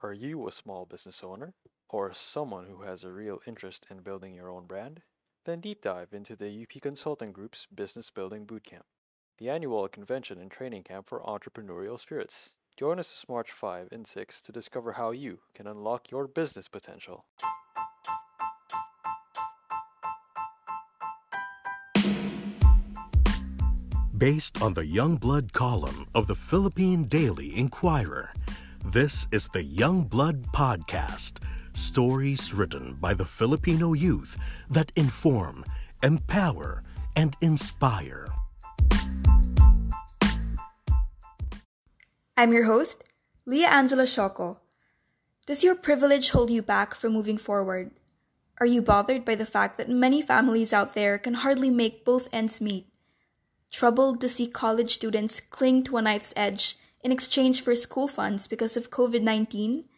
Are you a small business owner or someone who has a real interest in building your own brand? Then deep dive into the UP Consulting Group's Business Building Bootcamp, the annual convention and training camp for entrepreneurial spirits. Join us this March 5 and 6 to discover how you can unlock your business potential. Based on the Youngblood column of the Philippine Daily Inquirer, this is the Young Blood Podcast stories written by the Filipino youth that inform, empower, and inspire. I'm your host, Leah Angela Shoko. Does your privilege hold you back from moving forward? Are you bothered by the fact that many families out there can hardly make both ends meet? troubled to see college students cling to a knife's edge in exchange for school funds because of COVID 19?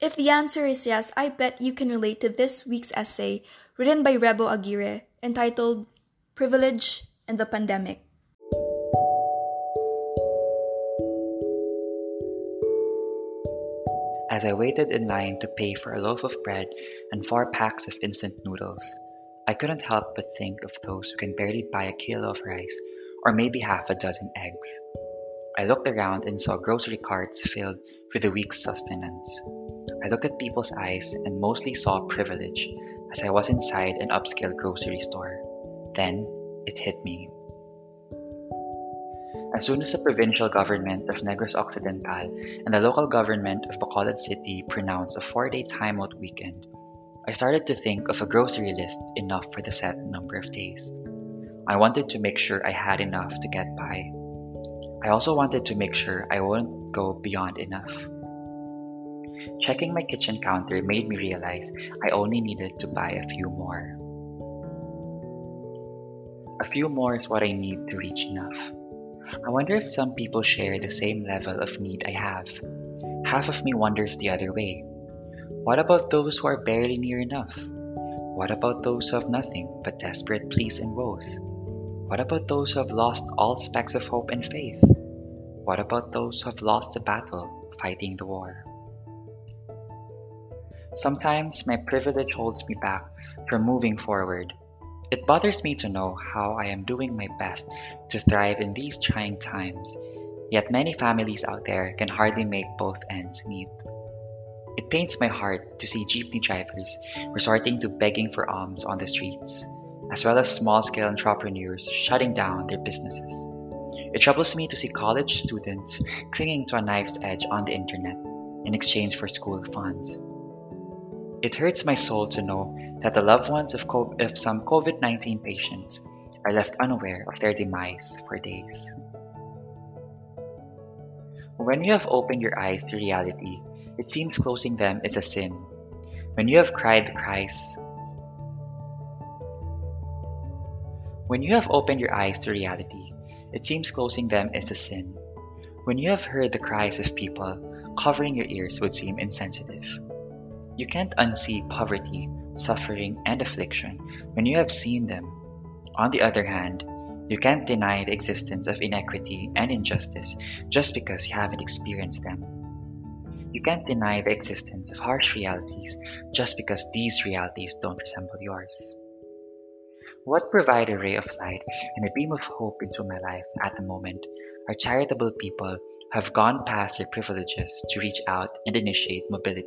If the answer is yes, I bet you can relate to this week's essay written by Rebo Aguirre entitled Privilege and the Pandemic. As I waited in line to pay for a loaf of bread and four packs of instant noodles, I couldn't help but think of those who can barely buy a kilo of rice or maybe half a dozen eggs. I looked around and saw grocery carts filled with the week's sustenance. I looked at people's eyes and mostly saw privilege as I was inside an upscale grocery store. Then it hit me. As soon as the provincial government of Negros Occidental and the local government of Bacolod City pronounced a four day timeout weekend, I started to think of a grocery list enough for the set number of days. I wanted to make sure I had enough to get by. I also wanted to make sure I wouldn't go beyond enough. Checking my kitchen counter made me realize I only needed to buy a few more. A few more is what I need to reach enough. I wonder if some people share the same level of need I have. Half of me wonders the other way. What about those who are barely near enough? What about those who have nothing but desperate pleas and woes? What about those who have lost all specks of hope and faith? What about those who have lost the battle fighting the war? Sometimes my privilege holds me back from moving forward. It bothers me to know how I am doing my best to thrive in these trying times, yet many families out there can hardly make both ends meet. It pains my heart to see jeepney drivers resorting to begging for alms on the streets as well as small scale entrepreneurs shutting down their businesses. It troubles me to see college students clinging to a knife's edge on the internet in exchange for school funds. It hurts my soul to know that the loved ones of, of some COVID 19 patients are left unaware of their demise for days. When you have opened your eyes to reality, it seems closing them is a sin. When you have cried the cries When you have opened your eyes to reality, it seems closing them is a sin. When you have heard the cries of people, covering your ears would seem insensitive. You can't unsee poverty, suffering, and affliction when you have seen them. On the other hand, you can't deny the existence of inequity and injustice just because you haven't experienced them. You can't deny the existence of harsh realities just because these realities don't resemble yours. What provide a ray of light and a beam of hope into my life at the moment are charitable people who have gone past their privileges to reach out and initiate mobility.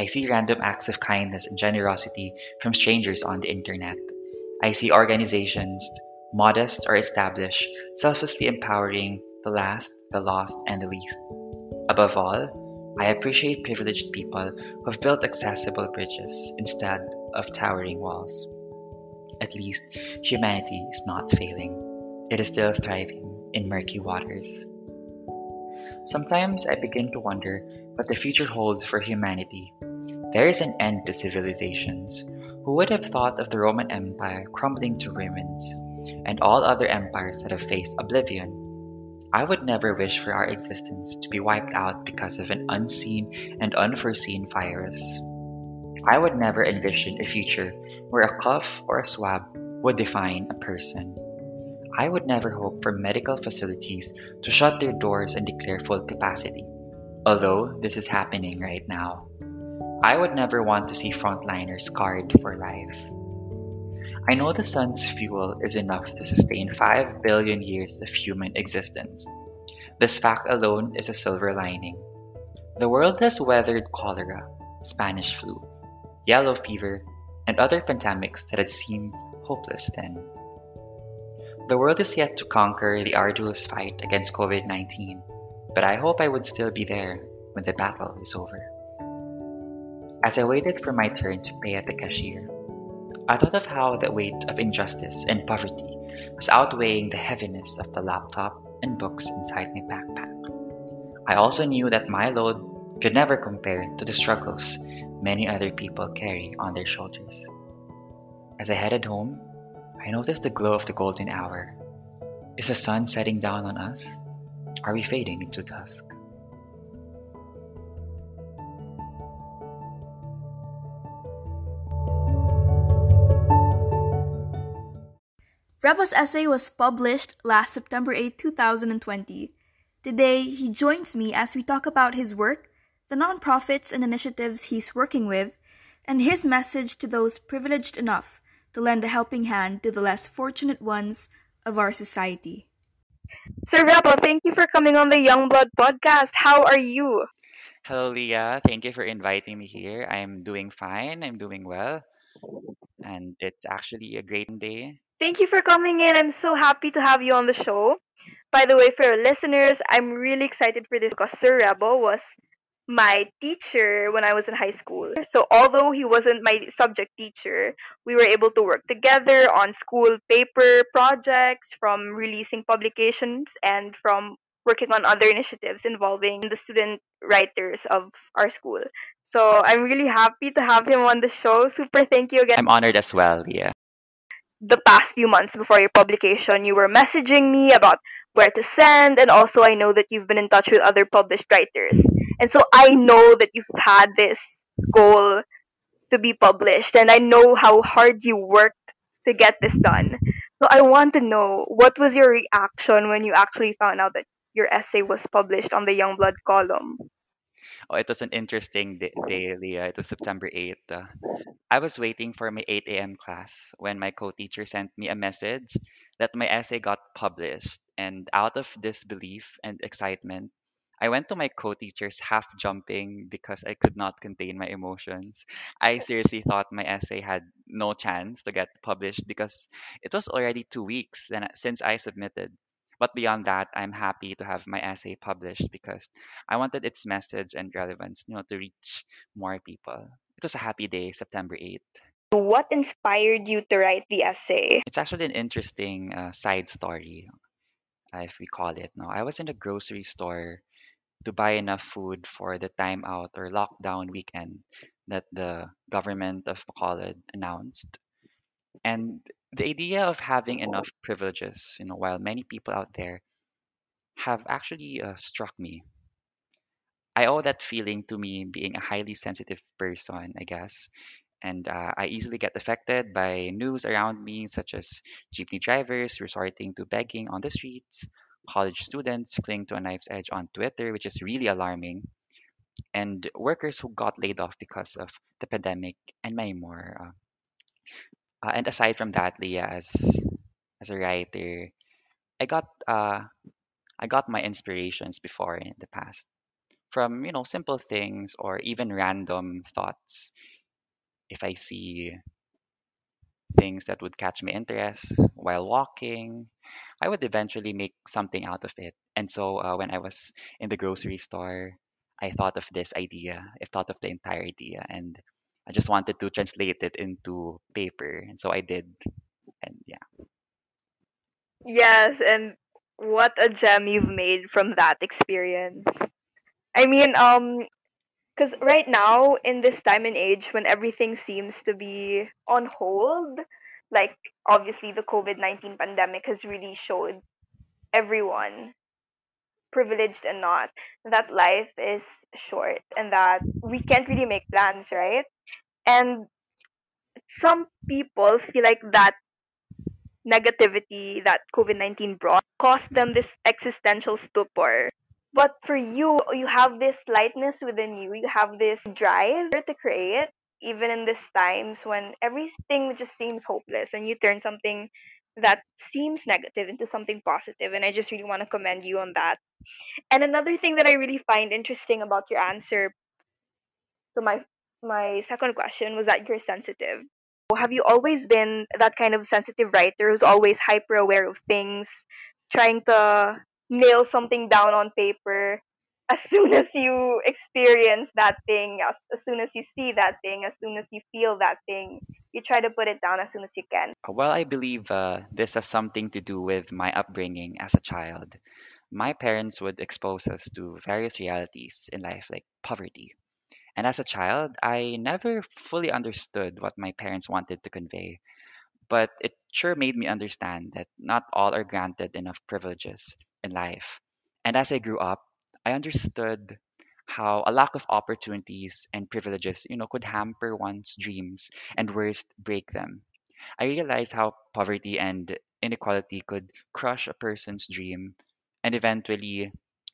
I see random acts of kindness and generosity from strangers on the internet. I see organizations, modest or established, selflessly empowering the last, the lost, and the least. Above all, I appreciate privileged people who have built accessible bridges instead of towering walls. At least, humanity is not failing. It is still thriving in murky waters. Sometimes I begin to wonder what the future holds for humanity. There is an end to civilizations. Who would have thought of the Roman Empire crumbling to ruins, and all other empires that have faced oblivion? I would never wish for our existence to be wiped out because of an unseen and unforeseen virus. I would never envision a future where a cough or a swab would define a person. I would never hope for medical facilities to shut their doors and declare full capacity. although this is happening right now. I would never want to see frontliners scarred for life. I know the sun's fuel is enough to sustain 5 billion years of human existence. This fact alone is a silver lining. The world has weathered cholera, Spanish flu, yellow fever, and other pandemics that had seemed hopeless then. The world is yet to conquer the arduous fight against COVID 19, but I hope I would still be there when the battle is over. As I waited for my turn to pay at the cashier, I thought of how the weight of injustice and poverty was outweighing the heaviness of the laptop and books inside my backpack. I also knew that my load could never compare to the struggles many other people carry on their shoulders. As I headed home, I noticed the glow of the golden hour. Is the sun setting down on us? Are we fading into dusk? Rebo's essay was published last September 8, 2020. Today, he joins me as we talk about his work, the nonprofits and initiatives he's working with, and his message to those privileged enough to lend a helping hand to the less fortunate ones of our society. Sir Rebo, thank you for coming on the Young Blood podcast. How are you? Hello, Leah. Thank you for inviting me here. I'm doing fine. I'm doing well. And it's actually a great day. Thank you for coming in. I'm so happy to have you on the show. By the way, for our listeners, I'm really excited for this because Sir Rebo was my teacher when I was in high school. So, although he wasn't my subject teacher, we were able to work together on school paper projects, from releasing publications, and from working on other initiatives involving the student writers of our school. So, I'm really happy to have him on the show. Super thank you again. I'm honored as well, yeah. the past few months before your publication, you were messaging me about where to send, and also I know that you've been in touch with other published writers. And so I know that you've had this goal to be published, and I know how hard you worked to get this done. So I want to know what was your reaction when you actually found out that your essay was published on the Youngblood column? Oh, it was an interesting day, Leah. It was September 8th. Uh, I was waiting for my 8 a.m. class when my co-teacher sent me a message that my essay got published. And out of disbelief and excitement, I went to my co-teachers half jumping because I could not contain my emotions. I seriously thought my essay had no chance to get published because it was already two weeks since I submitted. But beyond that, I'm happy to have my essay published because I wanted its message and relevance, you know, to reach more people. It was a happy day, September 8th. What inspired you to write the essay? It's actually an interesting uh, side story, uh, if we call it. No, I was in a grocery store to buy enough food for the time out or lockdown weekend that the government of Bacolod announced. And the idea of having enough privileges, you know, while many people out there have actually uh, struck me. I owe that feeling to me being a highly sensitive person, I guess. And uh, I easily get affected by news around me, such as jeepney drivers resorting to begging on the streets, college students cling to a knife's edge on Twitter, which is really alarming, and workers who got laid off because of the pandemic, and many more. Uh, uh, and aside from that, Leah, as as a writer, I got uh, I got my inspirations before in the past from you know simple things or even random thoughts. If I see things that would catch my interest while walking, I would eventually make something out of it. And so uh, when I was in the grocery store, I thought of this idea. I thought of the entire idea, and I just wanted to translate it into paper. And so I did. And yeah. Yes, and what a gem you've made from that experience. I mean, um, because right now in this time and age when everything seems to be on hold, like obviously the COVID nineteen pandemic has really showed everyone, privileged and not, that life is short and that we can't really make plans, right? And some people feel like that negativity that COVID 19 brought caused them this existential stupor. But for you, you have this lightness within you. You have this drive to create, even in these times when everything just seems hopeless, and you turn something that seems negative into something positive. And I just really want to commend you on that. And another thing that I really find interesting about your answer to my my second question was that you're sensitive. Have you always been that kind of sensitive writer who's always hyper aware of things, trying to nail something down on paper as soon as you experience that thing, as, as soon as you see that thing, as soon as you feel that thing, you try to put it down as soon as you can? Well, I believe uh, this has something to do with my upbringing as a child. My parents would expose us to various realities in life, like poverty. And as a child, I never fully understood what my parents wanted to convey, but it sure made me understand that not all are granted enough privileges in life. And as I grew up, I understood how a lack of opportunities and privileges, you know, could hamper one's dreams and worst break them. I realized how poverty and inequality could crush a person's dream and eventually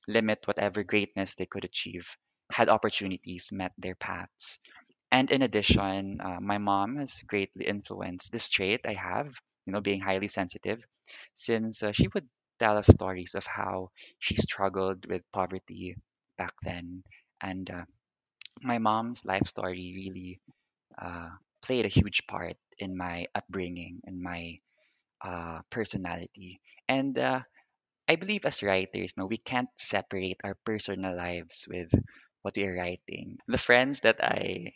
limit whatever greatness they could achieve had opportunities met their paths. And in addition, uh, my mom has greatly influenced this trait I have, you know, being highly sensitive, since uh, she would tell us stories of how she struggled with poverty back then. And uh, my mom's life story really uh, played a huge part in my upbringing and my uh, personality. And uh, I believe as writers, no, we can't separate our personal lives with what we are writing. The friends that I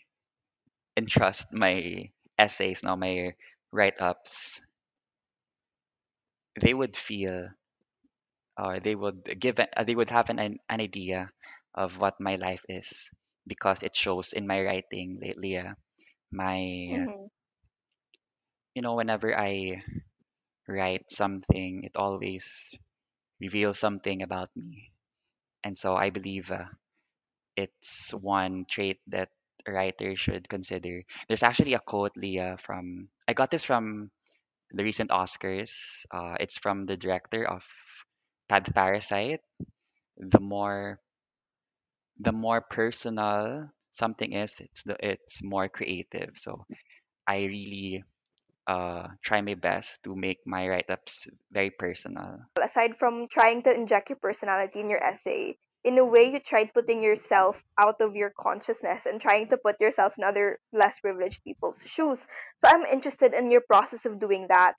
entrust my essays, no, my write-ups, they would feel or they would give a, uh, they would have an, an an idea of what my life is because it shows in my writing lately. Uh, my Mm-hmm. you know whenever I write something, it always reveals something about me, and so I believe uh, it's one trait that a writer should consider. There's actually a quote, Leah, from I got this from the recent Oscars. Uh, it's from the director of Pad Parasite. The more the more personal something is, it's the it's more creative. So I really uh try my best to make my write-ups very personal. aside from trying to inject your personality in your essay, in a way you tried putting yourself out of your consciousness and trying to put yourself in other less privileged people's shoes. So I'm interested in your process of doing that.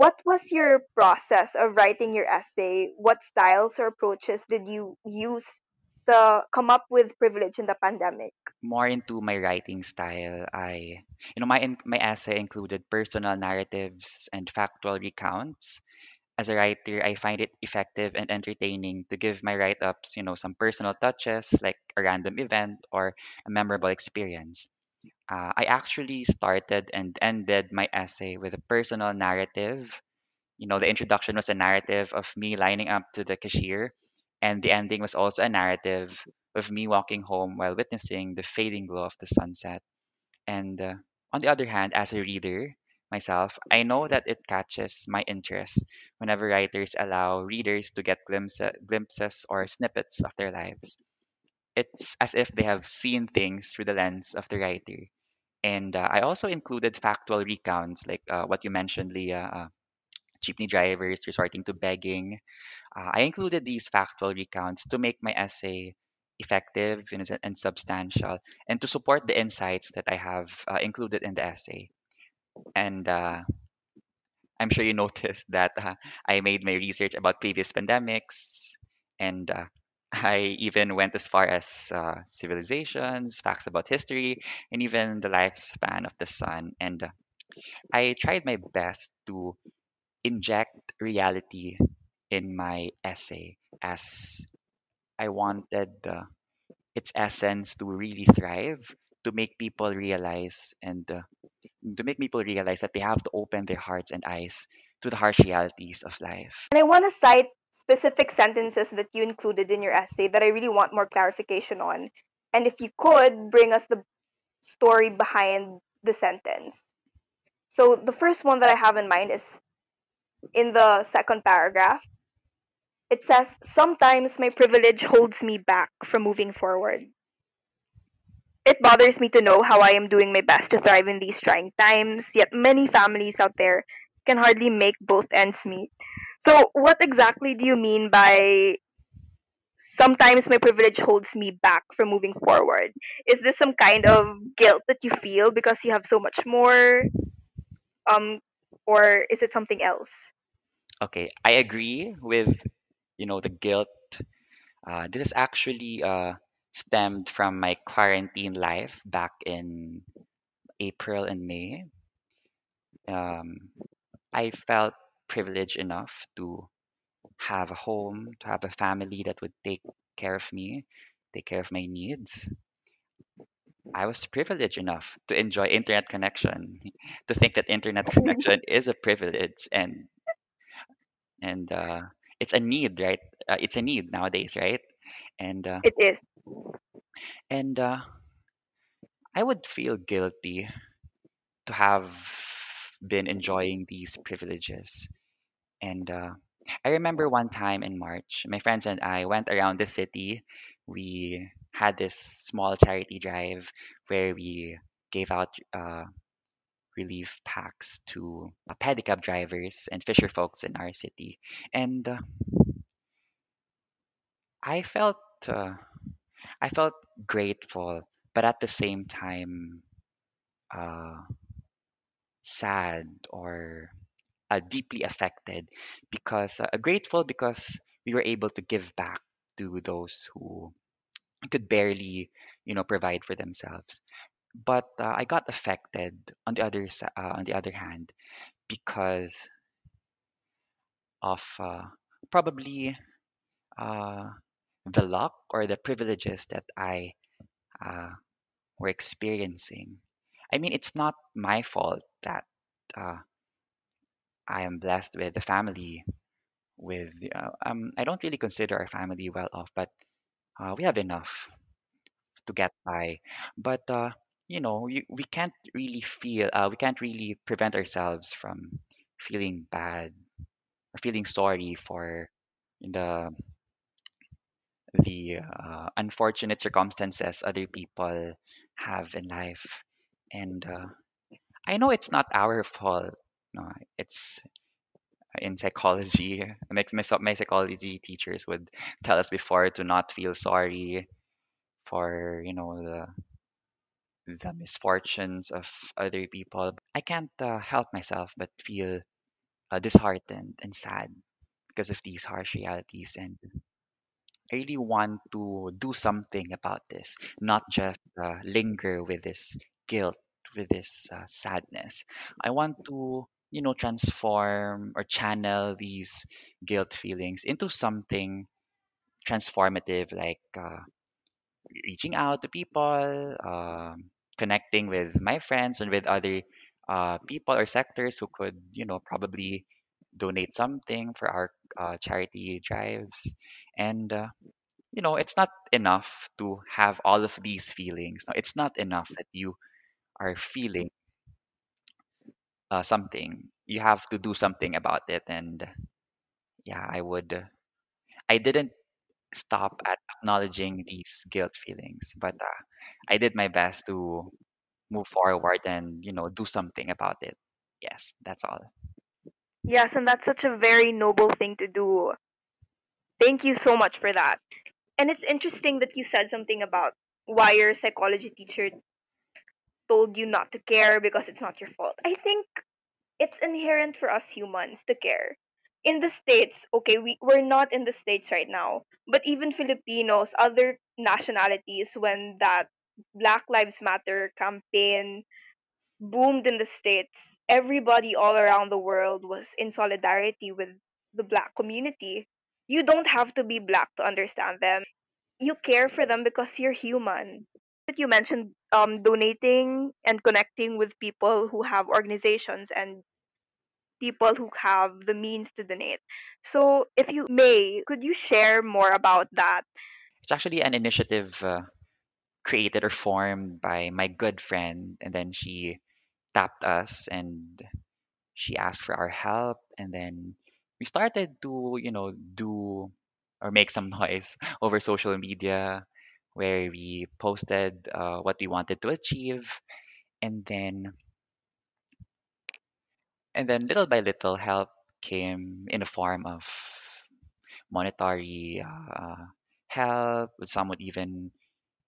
What was your process of writing your essay? What styles or approaches did you use to come up with privilege in the pandemic? More into my writing style, I you know my my essay included personal narratives and factual recounts. As a writer, I find it effective and entertaining to give my write-ups, you know, some personal touches like a random event or a memorable experience. Uh, I actually started and ended my essay with a personal narrative. You know, the introduction was a narrative of me lining up to the cashier, and the ending was also a narrative of me walking home while witnessing the fading glow of the sunset. And uh, on the other hand, as a reader myself, I know that it catches my interest whenever writers allow readers to get glimpse- glimpses or snippets of their lives. It's as if they have seen things through the lens of the writer. And uh, I also included factual recounts, like uh, what you mentioned, Leah, uh, jeepney drivers resorting to begging. Uh, I included these factual recounts to make my essay effective and, and substantial, and to support the insights that I have uh, included in the essay. And uh, I'm sure you noticed that I made my research about previous pandemics, and I even went as far as uh, civilizations, facts about history, and even the lifespan of the sun. And uh, I tried my best to inject reality in my essay as I wanted uh, its essence to really thrive, to make people realize and uh, to make people realize that they have to open their hearts and eyes to the harsh realities of life. And I want to cite specific sentences that you included in your essay that I really want more clarification on. And if you could bring us the story behind the sentence. So the first one that I have in mind is in the second paragraph. It says, Sometimes my privilege holds me back from moving forward. It bothers me to know how I am doing my best to thrive in these trying times, yet many families out there can hardly make both ends meet. So, what exactly do you mean by sometimes my privilege holds me back from moving forward? Is this some kind of guilt that you feel because you have so much more? Um, or is it something else? Okay, I agree with, you know, the guilt. Uh, this is actually uh, stemmed from my quarantine life back in April and May. Um, I felt privileged enough to have a home, to have a family that would take care of me, take care of my needs. I was privileged enough to enjoy internet connection, to think that internet connection is a privilege and and uh, it's a need, right? Uh, it's a need nowadays, right? And uh, It is. and uh, I would feel guilty to have been enjoying these privileges. And uh, I remember one time in March, my friends and I went around the city. We had this small charity drive where we gave out uh, relief packs to uh, pedicab drivers and fisher folks in our city. And uh, I felt uh, I felt grateful, but at the same time uh, sad or uh, deeply affected because uh, grateful because we were able to give back to those who could barely you know provide for themselves. But uh, i got affected on the other uh, on the other hand because of uh, probably uh, the luck or the privileges that i were experiencing. I mean it's not my fault that i am blessed with a family with uh, um, i don't really consider our family well off but uh, we have enough to get by. But uh, you know, we can't really feel, uh, we can't really prevent ourselves from feeling bad or feeling sorry for the the uh, unfortunate circumstances other people have in life. And uh, I know it's not our fault. No, it's in psychology. My, my, my psychology teachers would tell us before to not feel sorry for you know the the misfortunes of other people. I can't uh, help myself but feel uh, disheartened and sad because of these harsh realities. And I really want to do something about this, not just uh, linger with this guilt, with this uh, sadness. I want to, you know, transform or channel these guilt feelings into something transformative, like uh, reaching out to people, um, connecting with my friends and with other uh, people or sectors who could, you know, probably donate something for our uh, charity drives. And, uh, you know, it's not enough to have all of these feelings. No, it's not enough that you are feeling uh, something. You have to do something about it. And yeah, I would, I didn't stop at acknowledging these guilt feelings, but uh, I did my best to move forward and you know do something about it yes that's all Yes, and that's such a very noble thing to do. Thank you so much for that. And it's interesting that you said something about why your psychology teacher told you not to care because it's not your fault. I think it's inherent for us humans to care. In the States, okay, we, we're not in the States right now, but even Filipinos, other nationalities, when that Black Lives Matter campaign boomed in the States, everybody all around the world was in solidarity with the Black community. You don't have to be Black to understand them. You care for them because you're human. That you mentioned um, donating and connecting with people who have organizations and people who have the means to donate. So, if you may, could you share more about that? it's actually an initiative uh, created or formed by my good friend and then she tapped us and she asked for our help and then we started to you know do or make some noise over social media where we posted uh, what we wanted to achieve. And then and then little by little help came in the form of monetary uh, help. Some would even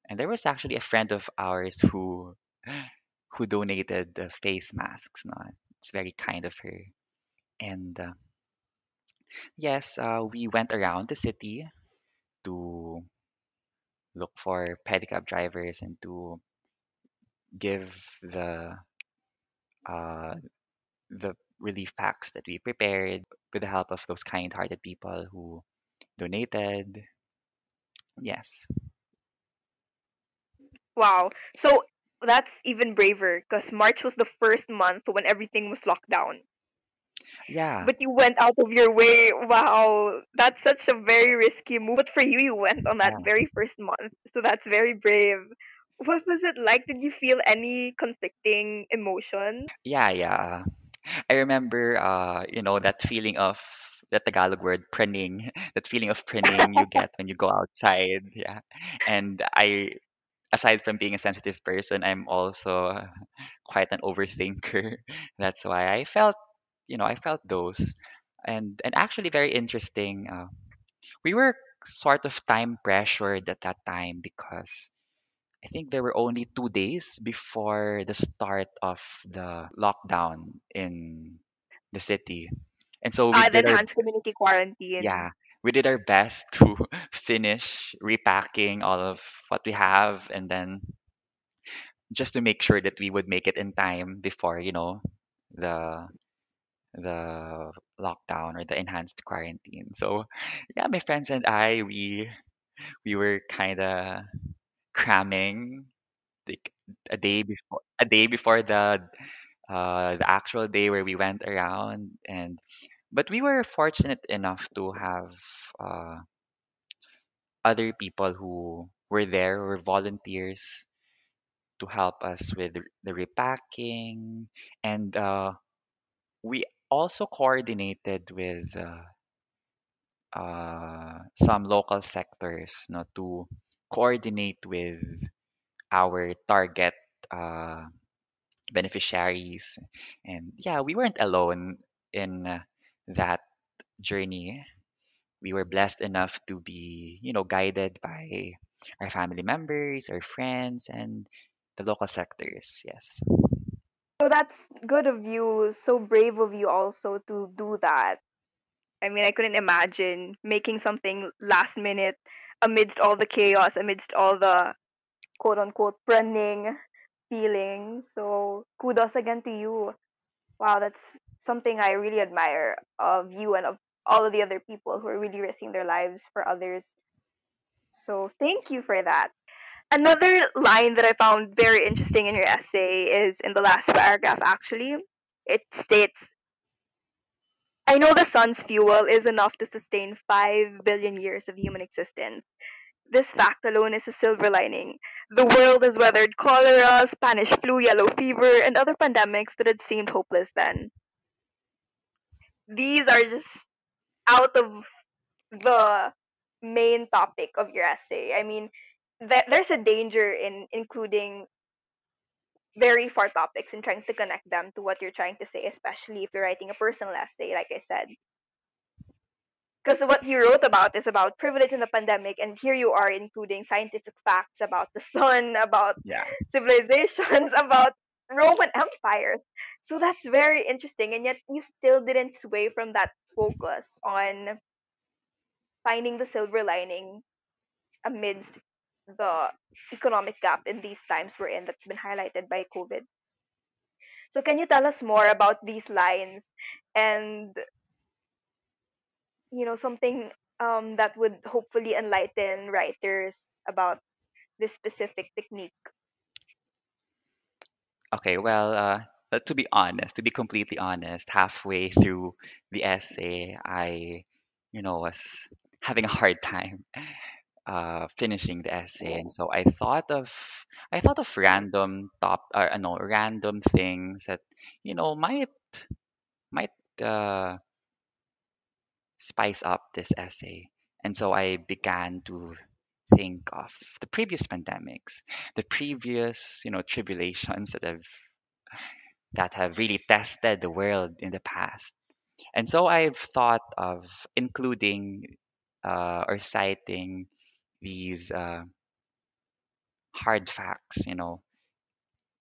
and there was actually a friend of ours who who donated the face masks no it's very kind of her. And uh, yes uh, we went around the city to look for pedicab drivers and to give the uh, the relief packs that we prepared with the help of those kind-hearted people who donated. Yes. Wow. So that's even braver because March was the first month when everything was locked down. Yeah. But you went out of your way. Wow. That's such a very risky move. But for you, you went on that Yeah. very first month. So that's very brave. What was it like? Did you feel any conflicting emotions? Yeah, yeah. I remember uh, you know, that feeling of that Tagalog word praning, that feeling of praning you get when you go outside. Yeah. And I aside from being a sensitive person, I'm also quite an overthinker. That's why I felt, you know, I felt those. And and actually very interesting. Uh, we were sort of time pressured at that time because I think there were only two days before the start of the lockdown in the city. And so we Uh, the did our enhanced community quarantine. yeah, we did our best to finish repacking all of what we have and then just to make sure that we would make it in time before, you know, the the lockdown or the enhanced quarantine. So yeah, my friends and I we we were kind of cramming like a day before a day before the uh the actual day where we went around and but we were fortunate enough to have uh other people who were there were volunteers to help us with the the repacking and uh we also coordinated with uh, uh some local sectors no, to coordinate with our target uh beneficiaries. And yeah we weren't alone in uh, that journey. We were blessed enough to be you know guided by our family members our friends and the local sectors yes So that's good of you. So brave of you also to do that. I mean, I couldn't imagine making something last minute amidst all the chaos, amidst all the quote unquote running feelings. So kudos again to you. Wow, that's something I really admire of you and of all of the other people who are really risking their lives for others. So thank you for that. Another line that I found very interesting in your essay is in the last paragraph, actually. It states, I know the sun's fuel is enough to sustain 5 billion years of human existence. This fact alone is a silver lining. The world has weathered cholera, Spanish flu, yellow fever, and other pandemics that had seemed hopeless then. These are just out of the main topic of your essay. I mean, th- there's a danger in including very far topics and trying to connect them to what you're trying to say, especially if you're writing a personal essay, like I said. Because what you wrote about is about privilege in the pandemic, and here you are including scientific facts about the sun, about yeah civilizations, about Roman empires. So that's very interesting, and yet you still didn't sway from that focus on finding the silver lining amidst the economic gap in these times we're in that's been highlighted by COVID. So can you tell us more about these lines and you know something um, that would hopefully enlighten writers about this specific technique? okay well uh uh, to be honest to be completely honest halfway through the essay i you know was having a hard time uh, finishing the essay, and so I thought of I thought of random top or uh, no random things that you know might might uh, spice up this essay. And so I began to think of the previous pandemics, the previous, you know, tribulations that have that have really tested the world in the past. And so I've thought of including uh, or citing these uh, hard facts, you know,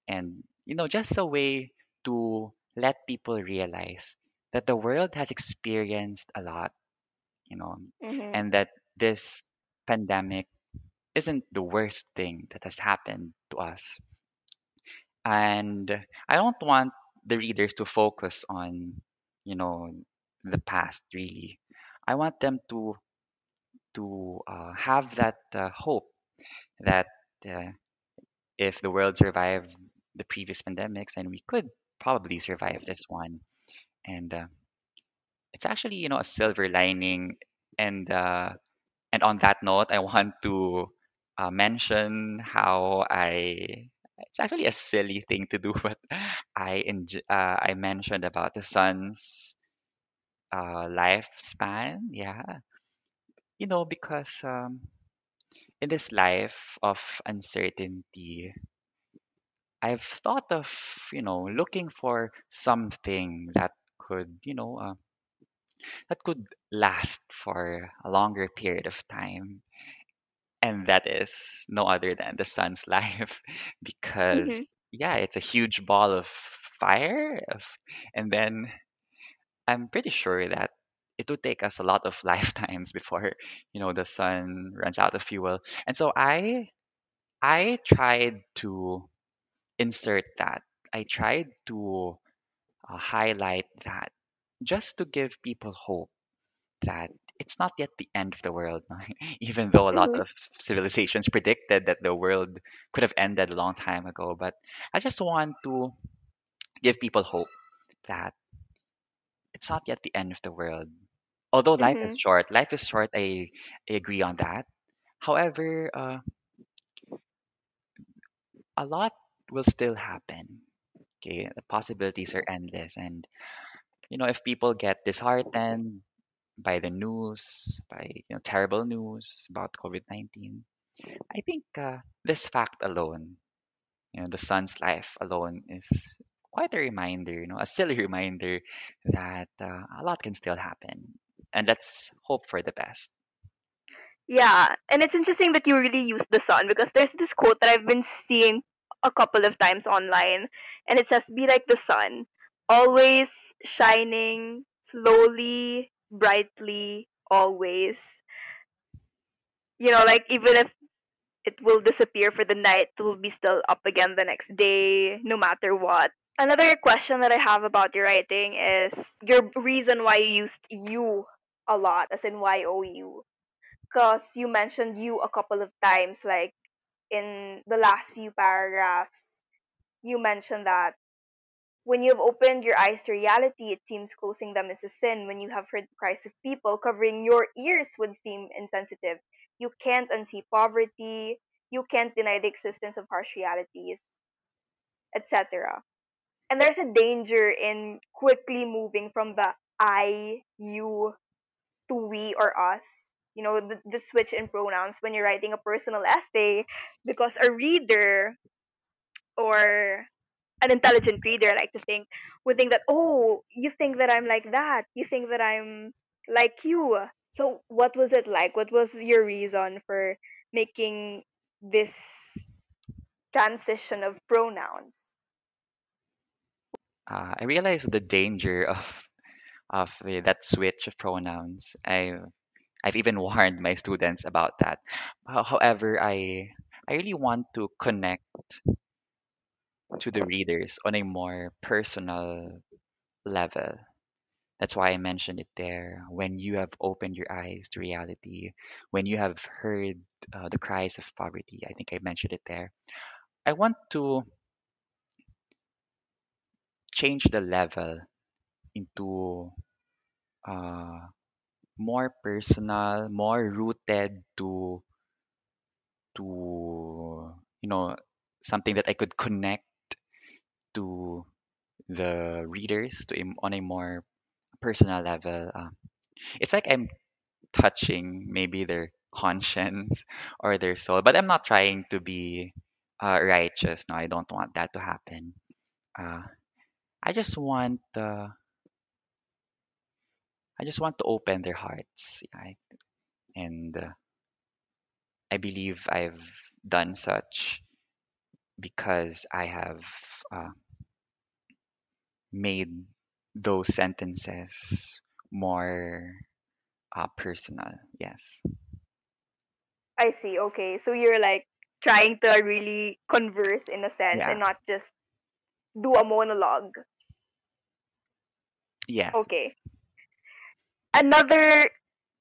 and you know, just a way to let people realize that the world has experienced a lot, you know, Mhm. and that this pandemic isn't the worst thing that has happened to us. And I don't want the readers to focus on, you know, the past really. I want them to to uh, have that uh, hope that uh, if the world survived the previous pandemics, then we could probably survive this one. And uh, it's actually, you know, a silver lining. And uh, and on that note, I want to mention how I. It's actually a silly thing to do, but I enj- uh, I mentioned about the sun's uh, lifespan. Yeah, you know, because um, in this life of uncertainty, I've thought of, you know, looking for something that could, you know, uh, that could last for a longer period of time. And that is no other than the sun's life because, Mhm. yeah, it's a huge ball of fire. Of, and then I'm pretty sure that it would take us a lot of lifetimes before, you know, the sun runs out of fuel. And so I I tried to insert that. I tried to uh, highlight that just to give people hope that it's not yet the end of the world, even though a lot Mhm. of civilizations predicted that the world could have ended a long time ago. But I just want to give people hope that it's not yet the end of the world. Although life is Mhm. short, life is short, I, I agree on that. However, uh, a lot will still happen. Okay, the possibilities are endless, and you know, if people get disheartened by the news, by you know, terrible news about COVID nineteen, I think uh, this fact alone, you know, the sun's life alone is quite a reminder, you know, a silly reminder that uh, a lot can still happen, and let's hope for the best. Yeah, and it's interesting that you really use the sun because there's this quote that I've been seeing a couple of times online, and it says, "Be like the sun, always shining, slowly, brightly, always." You know, like even if it will disappear for the night, it will be still up again the next day, no matter what. Another question that I have about your writing is your reason why you used you a lot, as in Y O U. Because you mentioned you a couple of times, like in the last few paragraphs, you mentioned that when you have opened your eyes to reality, it seems closing them is a sin. When you have heard the cries of people, covering your ears would seem insensitive. You can't unsee poverty. You can't deny the existence of harsh realities, etc. And there's a danger in quickly moving from the I, you to we or us. You know, the, the switch in pronouns when you're writing a personal essay because a reader or an intelligent reader, I like to think, would think that, oh, you think that I'm like that. You think that I'm like you. So, what was it like? What was your reason for making this transition of pronouns? Uh, I realized the danger of of that switch of pronouns. I I've even warned my students about that. Ho- However, I I really want to connect to the readers on a more personal level. That's why I mentioned it there. When you have opened your eyes to reality, when you have heard uh, the cries of poverty, I think I mentioned it there. I want to change the level into uh, more personal, more rooted to to you know something that I could connect to the readers to on a more personal level. Uh, it's like I'm touching maybe their conscience or their soul. But I'm not trying to be uh, righteous. No, I don't want that to happen. Uh, I just want uh, I just want to open their hearts. I, and uh, I believe I've done such because I have uh, made those sentences more uh, personal. Yes. I see. Okay. So you're like trying to really converse in a sense Yeah. and not just do a monologue. Yes. Okay. Another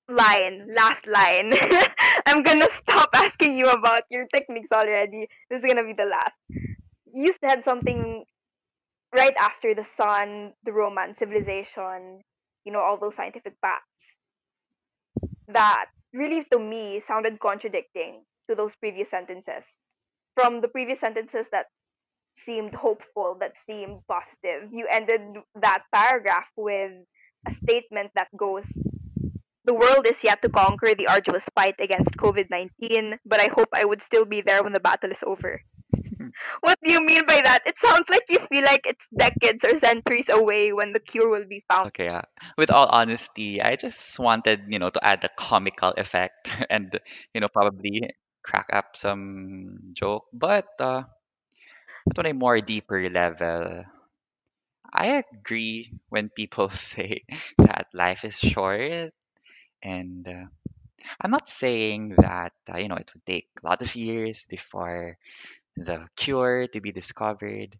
line, last line. I'm gonna stop asking you about your techniques already. This is gonna be the last. You said something right after the sun, the Roman civilization, you know, all those scientific facts that really to me sounded contradicting to those previous sentences. From the previous sentences that seemed hopeful, that seemed positive, you ended that paragraph with a statement that goes, The world is yet to conquer the arduous fight against COVID 19, but I hope I would still be there when the battle is over. what do you mean by that? It sounds like you feel like it's decades or centuries away when the cure will be found. Okay. Uh, with all honesty, I just wanted, you know, to add a comical effect and, you know, probably crack up some joke. But uh, but on a more deeper level, I agree when people say that life is short, and uh, I'm not saying that uh, you know it would take a lot of years before the cure to be discovered.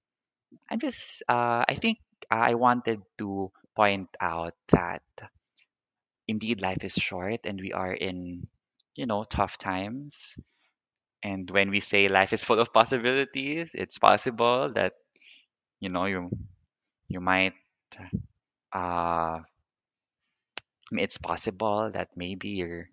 I'm just uh, I think I wanted to point out that indeed life is short and we are in you know tough times. And when we say life is full of possibilities, it's possible that you know you you might uh it's possible that maybe your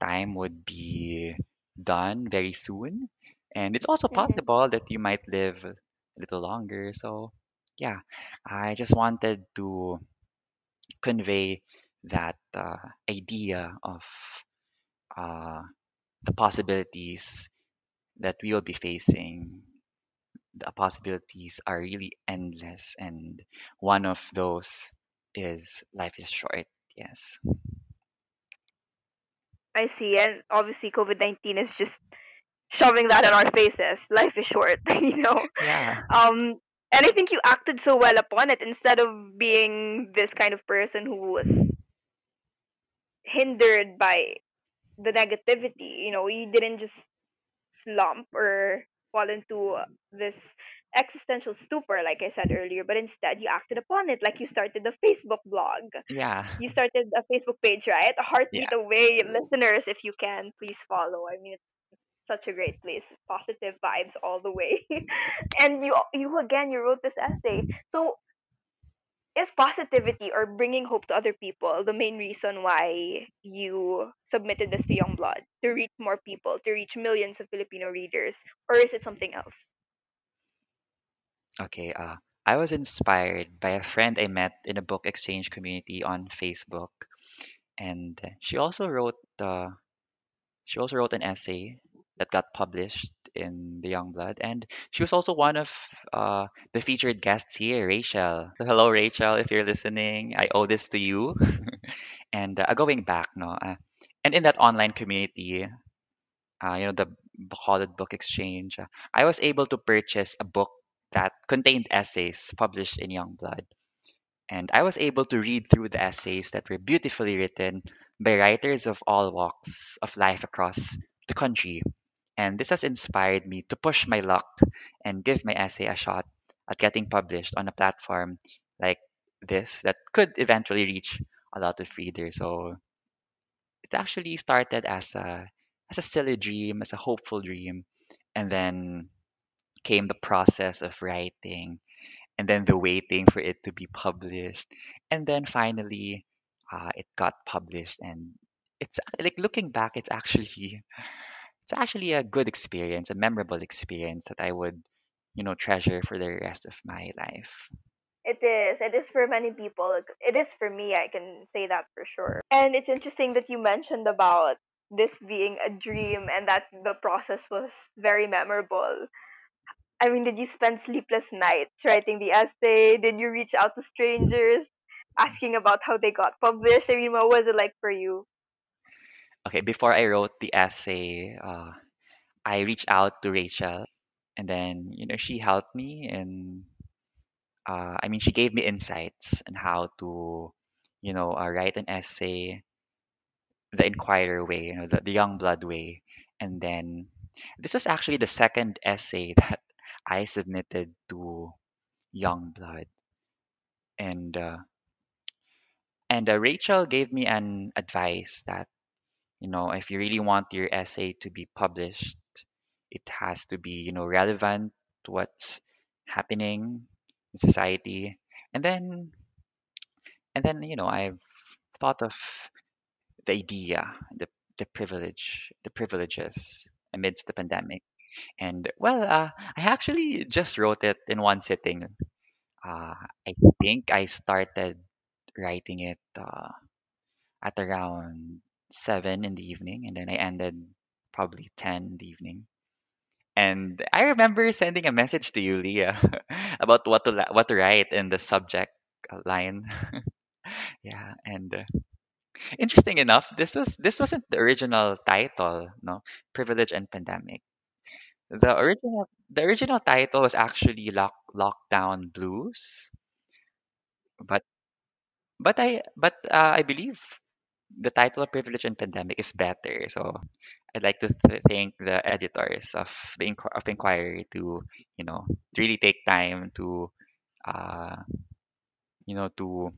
time would be done very soon. And it's also Mhm. possible that you might live a little longer. So, yeah, I just wanted to convey that uh, idea of uh, the possibilities that we will be facing. The possibilities are really endless, and one of those is life is short. Yes. I see. And obviously, COVID 19 is just shoving that in our faces. Life is short, you know? Yeah. Um, and I think you acted so well upon it instead of being this kind of person who was hindered by the negativity. You know, you didn't just slump or fall into uh, this existential stupor, like I said earlier, but instead you acted upon it. Like you started a Facebook blog, Yeah. you started a Facebook page, right? A Yeah. heartbeat away, listeners, if you can, please follow. I mean, it's such a great place, positive vibes all the way. and you, you again, you wrote this essay. So is positivity or bringing hope to other people the main reason why you submitted this to Youngblood to reach more people, to reach millions of Filipino readers, or is it something else? Okay, uh, I was inspired by a friend I met in a book exchange community on Facebook, and she also wrote uh, she also wrote an essay that got published in the Youngblood, and she was also one of uh, the featured guests here, Rachel. So hello, Rachel, if you're listening, I owe this to you. And uh, going back, no, uh, and in that online community, uh, you know, the Bacolod Book Exchange, uh, I was able to purchase a book that contained essays published in Youngblood, And I was able to read through the essays that were beautifully written by writers of all walks of life across the country. And this has inspired me to push my luck and give my essay a shot at getting published on a platform like this that could eventually reach a lot of readers. So it actually started as a as a silly dream, as a hopeful dream, and then came the process of writing, and then the waiting for it to be published, and then finally, uh, it got published. And it's like looking back, it's actually it's actually a good experience, a memorable experience that I would, you know, treasure for the rest of my life. It is. It is for many people. It is for me. I can say that for sure. And it's interesting that you mentioned about this being a dream and that the process was very memorable. I mean, did you spend sleepless nights writing the essay? Did you reach out to strangers asking about how they got published? I mean, what was it like for you? Okay, before I wrote the essay, uh, I reached out to Rachel, and then you know she helped me, and uh, I mean she gave me insights on how to, you know, uh, write an essay the Inquirer way, you know, the, the young blood way, and then this was actually the second essay that I submitted to Youngblood, and uh, and uh, Rachel gave me an advice that you know if you really want your essay to be published it has to be you know relevant to what's happening in society. And then and then you know i've thought of the idea the the privilege the privileges amidst the pandemic. And well uh, i actually just wrote it in one sitting. Uh, i think i started writing it uh, at around 7 in the evening and then i ended probably 10 in the evening And I remember sending a message to you, Leah, about what to what to write in the subject line. Yeah, and uh, interesting enough, this was this wasn't the original title, no, Privilege and Pandemic. The original the original title was actually Lock Lockdown Blues, but but I but uh, I believe the title of Privilege and Pandemic is better. So I'd like to th- thank the editors of the Inqu- of Inquirer to you know really take time to uh, you know to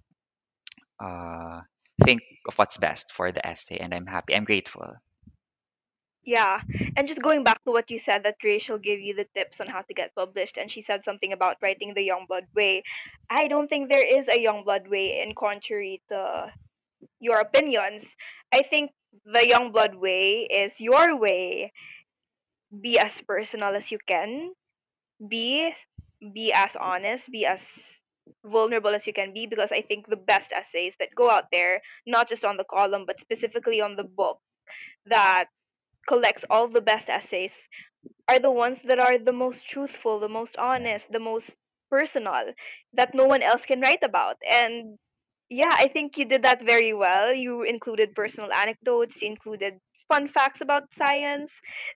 uh, think of what's best for the essay, and I'm happy. I'm grateful. Yeah, and just going back to what you said that Rachel gave you the tips on how to get published, and she said something about writing the Youngblood way. I don't think there is a Youngblood way, in contrary to your opinions. I think the young blood way is your way. Be as personal as you can. Be be as honest. Be as vulnerable as you can be because I think the best essays that go out there, not just on the column but specifically on the book that collects all the best essays are the ones that are the most truthful, the most honest, the most personal that no one else can write about. And yeah, I think you did that very well. You included personal anecdotes, you included fun facts about science.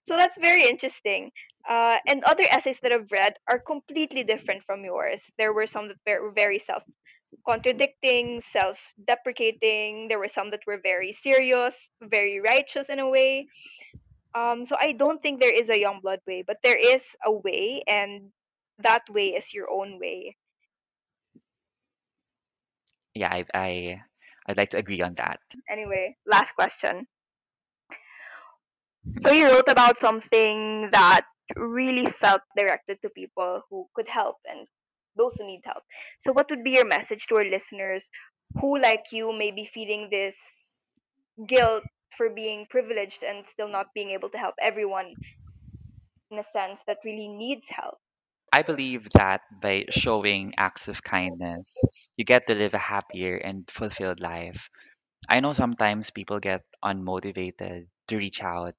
So that's very interesting. Uh, and other essays that I've read are completely different from yours. There were some that were very self contradicting, self deprecating. There were some that were very serious, very righteous in a way um, so I don't think there is a young blood way, but there is a way, and that way is your own way. Yeah, I I I'd like to agree on that. Anyway, last question. Mm-hmm. So you wrote about something that really felt directed to people who could help and those who need help. So what would be your message to our listeners who, like you, may be feeling this guilt for being privileged and still not being able to help everyone in a sense that really needs help? I believe that by showing acts of kindness, you get to live a happier and fulfilled life. I know sometimes people get unmotivated to reach out,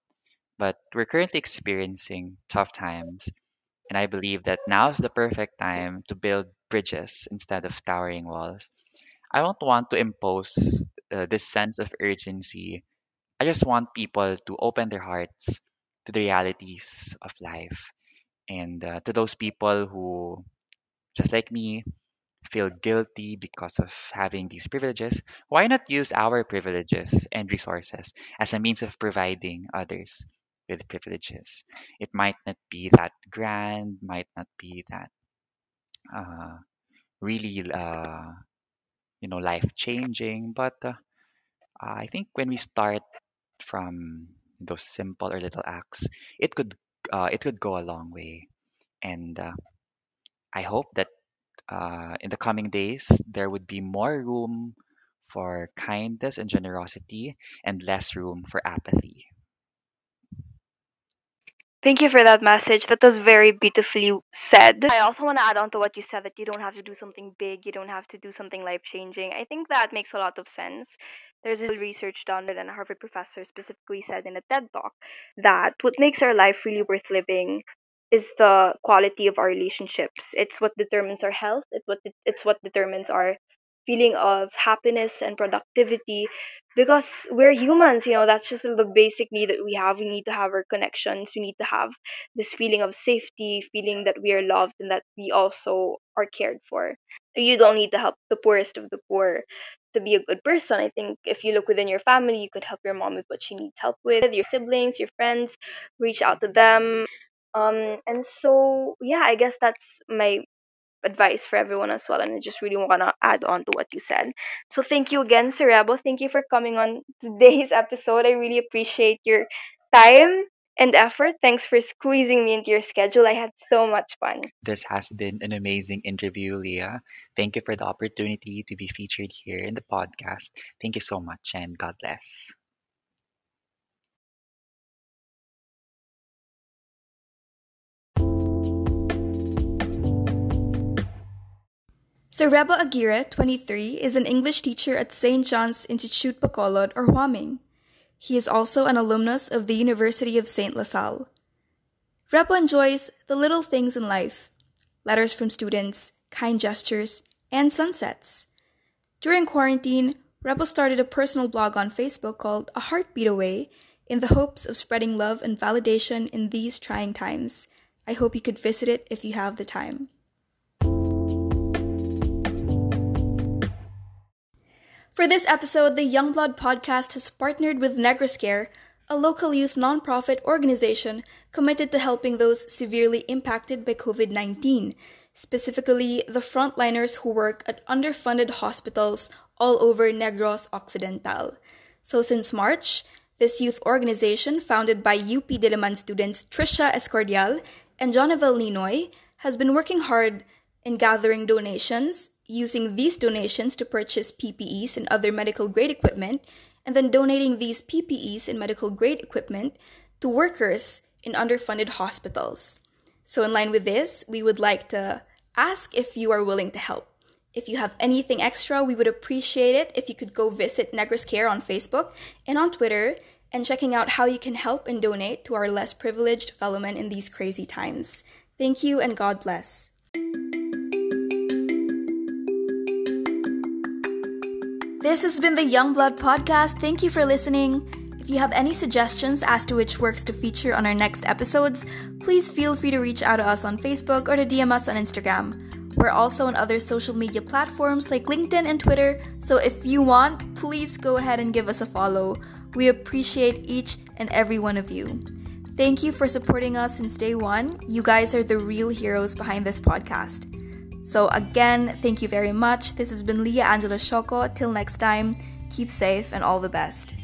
but we're currently experiencing tough times, and I believe that now is the perfect time to build bridges instead of towering walls. I don't want to impose uh, this sense of urgency. I just want people to open their hearts to the realities of life. And uh, to those people who, just like me, feel guilty because of having these privileges, why not use our privileges and resources as a means of providing others with privileges? It might not be that grand, might not be that uh, really, uh, you know, life changing, but uh, I think when we start from those simple or little acts, it could uh, it could go a long way. And uh, I hope that uh, in the coming days there would be more room for kindness and generosity and less room for apathy. Thank you for that message. That was very beautifully said. I also want to add on to what you said that you don't have to do something big, you don't have to do something life changing. I think that makes a lot of sense. There's a research done, and a Harvard professor specifically said in a TED talk that what makes our life really worth living is the quality of our relationships. It's what determines our health. It's what it's what determines our feeling of happiness and productivity because we're humans you know that's just the basic need that we have. We need to have our connections. We need to have this feeling of safety feeling that we are loved and that we also are cared for. You don't need to help the poorest of the poor to be a good person. I think if you look within your family you could help your mom with what she needs help with. Your siblings your friends reach out to them. Um and so yeah i guess that's my advice for everyone as well. And I just really want to add on to what you said. So thank you again, Sir Rebo. Thank you for coming on today's episode. I really appreciate your time and effort. Thanks for squeezing me into your schedule. I had so much fun. This has been an amazing interview, Leah. Thank you for the opportunity to be featured here in the podcast. Thank you so much and God bless. Sir Rebo Aguirre, 23, is an English teacher at St. John's Institute Bacolod or Hua Ming. He is also an alumnus of the University of St. La Salle. Rebo enjoys the little things in life letters from students, kind gestures, and sunsets. During quarantine, Rebo started a personal blog on Facebook called A Heartbeat Away in the hopes of spreading love and validation in these trying times. I hope you could visit it if you have the time. For this episode, the Youngblood podcast has partnered with Negros Care, a local youth nonprofit organization committed to helping those severely impacted by COVID 19, specifically the frontliners who work at underfunded hospitals all over Negros Occidental. So, since March, this youth organization, founded by UP Diliman students Trisha Escordial and Jonavel Ninoy, has been working hard in gathering donations, using these donations to purchase PPEs and other medical grade equipment, and then donating these PPEs and medical grade equipment to workers in underfunded hospitals. So, in line with this, we would like to ask if you are willing to help. If you have anything extra, we would appreciate it if you could go visit Negros Care on Facebook and on Twitter and checking out how you can help and donate to our less privileged fellowmen in these crazy times. Thank you and God bless. This has been the Youngblood Podcast. Thank you for listening. If you have any suggestions as to which works to feature on our next episodes, please feel free to reach out to us on Facebook or to DM us on Instagram. We're also on other social media platforms like LinkedIn and Twitter, so if you want, please go ahead and give us a follow. We appreciate each and every one of you. Thank you for supporting us since day one. You guys are the real heroes behind this podcast. So, again, thank you very much. This has been Leah Angela Shoko. Till next time, keep safe and all the best.